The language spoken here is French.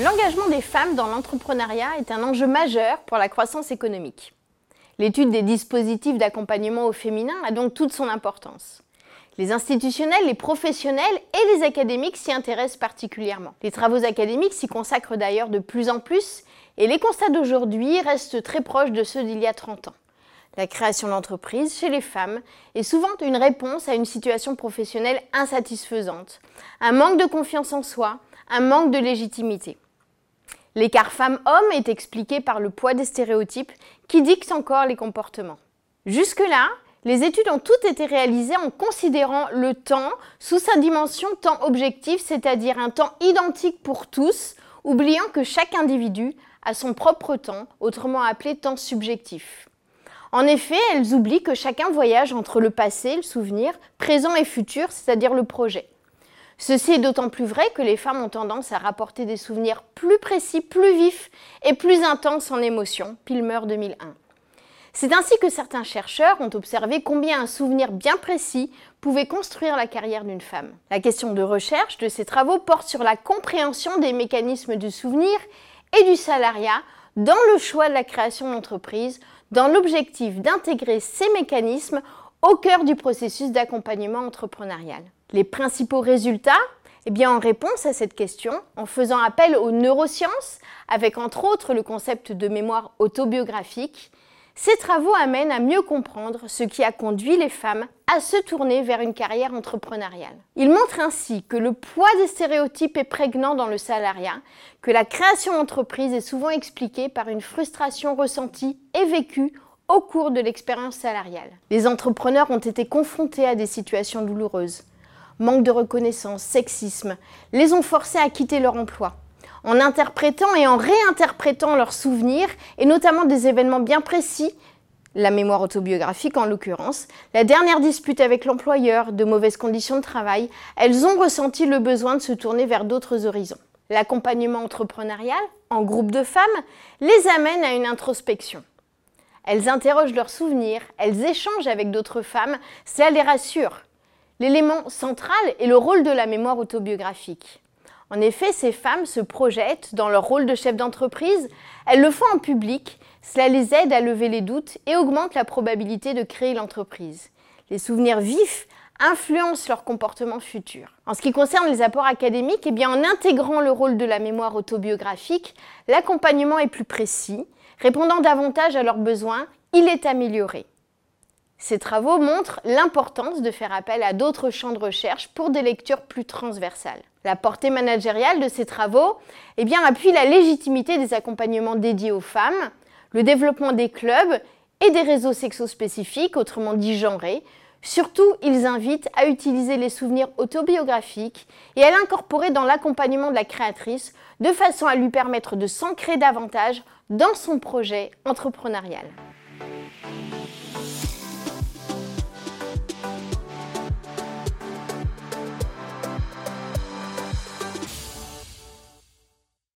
L'engagement des femmes dans l'entrepreneuriat est un enjeu majeur pour la croissance économique. L'étude des dispositifs d'accompagnement au féminin a donc toute son importance. Les institutionnels, les professionnels et les académiques s'y intéressent particulièrement. Les travaux académiques s'y consacrent d'ailleurs de plus en plus et les constats d'aujourd'hui restent très proches de ceux d'il y a 30 ans. La création d'entreprises chez les femmes est souvent une réponse à une situation professionnelle insatisfaisante, un manque de confiance en soi, un manque de légitimité. L'écart femmes-hommes est expliqué par le poids des stéréotypes qui dictent encore les comportements. Jusque-là, les études ont toutes été réalisées en considérant le temps sous sa dimension temps objectif, c'est-à-dire un temps identique pour tous, oubliant que chaque individu a son propre temps, autrement appelé temps subjectif. En effet, elles oublient que chacun voyage entre le passé, le souvenir, présent et futur, c'est-à-dire le projet. Ceci est d'autant plus vrai que les femmes ont tendance à rapporter des souvenirs plus précis, plus vifs et plus intenses en émotion. Pilmer 2001. C'est ainsi que certains chercheurs ont observé combien un souvenir bien précis pouvait construire la carrière d'une femme. La question de recherche de ces travaux porte sur la compréhension des mécanismes du souvenir et du salariat dans le choix de la création d'entreprise, dans l'objectif d'intégrer ces mécanismes au cœur du processus d'accompagnement entrepreneurial. Les principaux résultats eh bien, en réponse à cette question, en faisant appel aux neurosciences, avec entre autres le concept de mémoire autobiographique, ces travaux amènent à mieux comprendre ce qui a conduit les femmes à se tourner vers une carrière entrepreneuriale. Ils montrent ainsi que le poids des stéréotypes est prégnant dans le salariat, que la création d'entreprise est souvent expliquée par une frustration ressentie et vécue au cours de l'expérience salariale. Les entrepreneurs ont été confrontés à des situations douloureuses. Manque de reconnaissance, sexisme, les ont forcés à quitter leur emploi. En interprétant et en réinterprétant leurs souvenirs, et notamment des événements bien précis, la mémoire autobiographique en l'occurrence, la dernière dispute avec l'employeur, de mauvaises conditions de travail, elles ont ressenti le besoin de se tourner vers d'autres horizons. L'accompagnement entrepreneurial, en groupe de femmes, les amène à une introspection. Elles interrogent leurs souvenirs, elles échangent avec d'autres femmes, cela les rassure. L'élément central est le rôle de la mémoire autobiographique. En effet, ces femmes se projettent dans leur rôle de chef d'entreprise, elles le font en public, cela les aide à lever les doutes et augmente la probabilité de créer l'entreprise. Les souvenirs vifs influencent leur comportement futur. En ce qui concerne les apports académiques, eh bien, en intégrant le rôle de la mémoire autobiographique, l'accompagnement est plus précis, Répondant davantage à leurs besoins, il est amélioré. Ces travaux montrent l'importance de faire appel à d'autres champs de recherche pour des lectures plus transversales. La portée managériale de ces travaux eh appuie la légitimité des accompagnements dédiés aux femmes, le développement des clubs et des réseaux sexospécifiques, autrement dit genrés. Surtout, ils invitent à utiliser les souvenirs autobiographiques et à l'incorporer dans l'accompagnement de la créatrice de façon à lui permettre de s'ancrer davantage dans son projet entrepreneurial.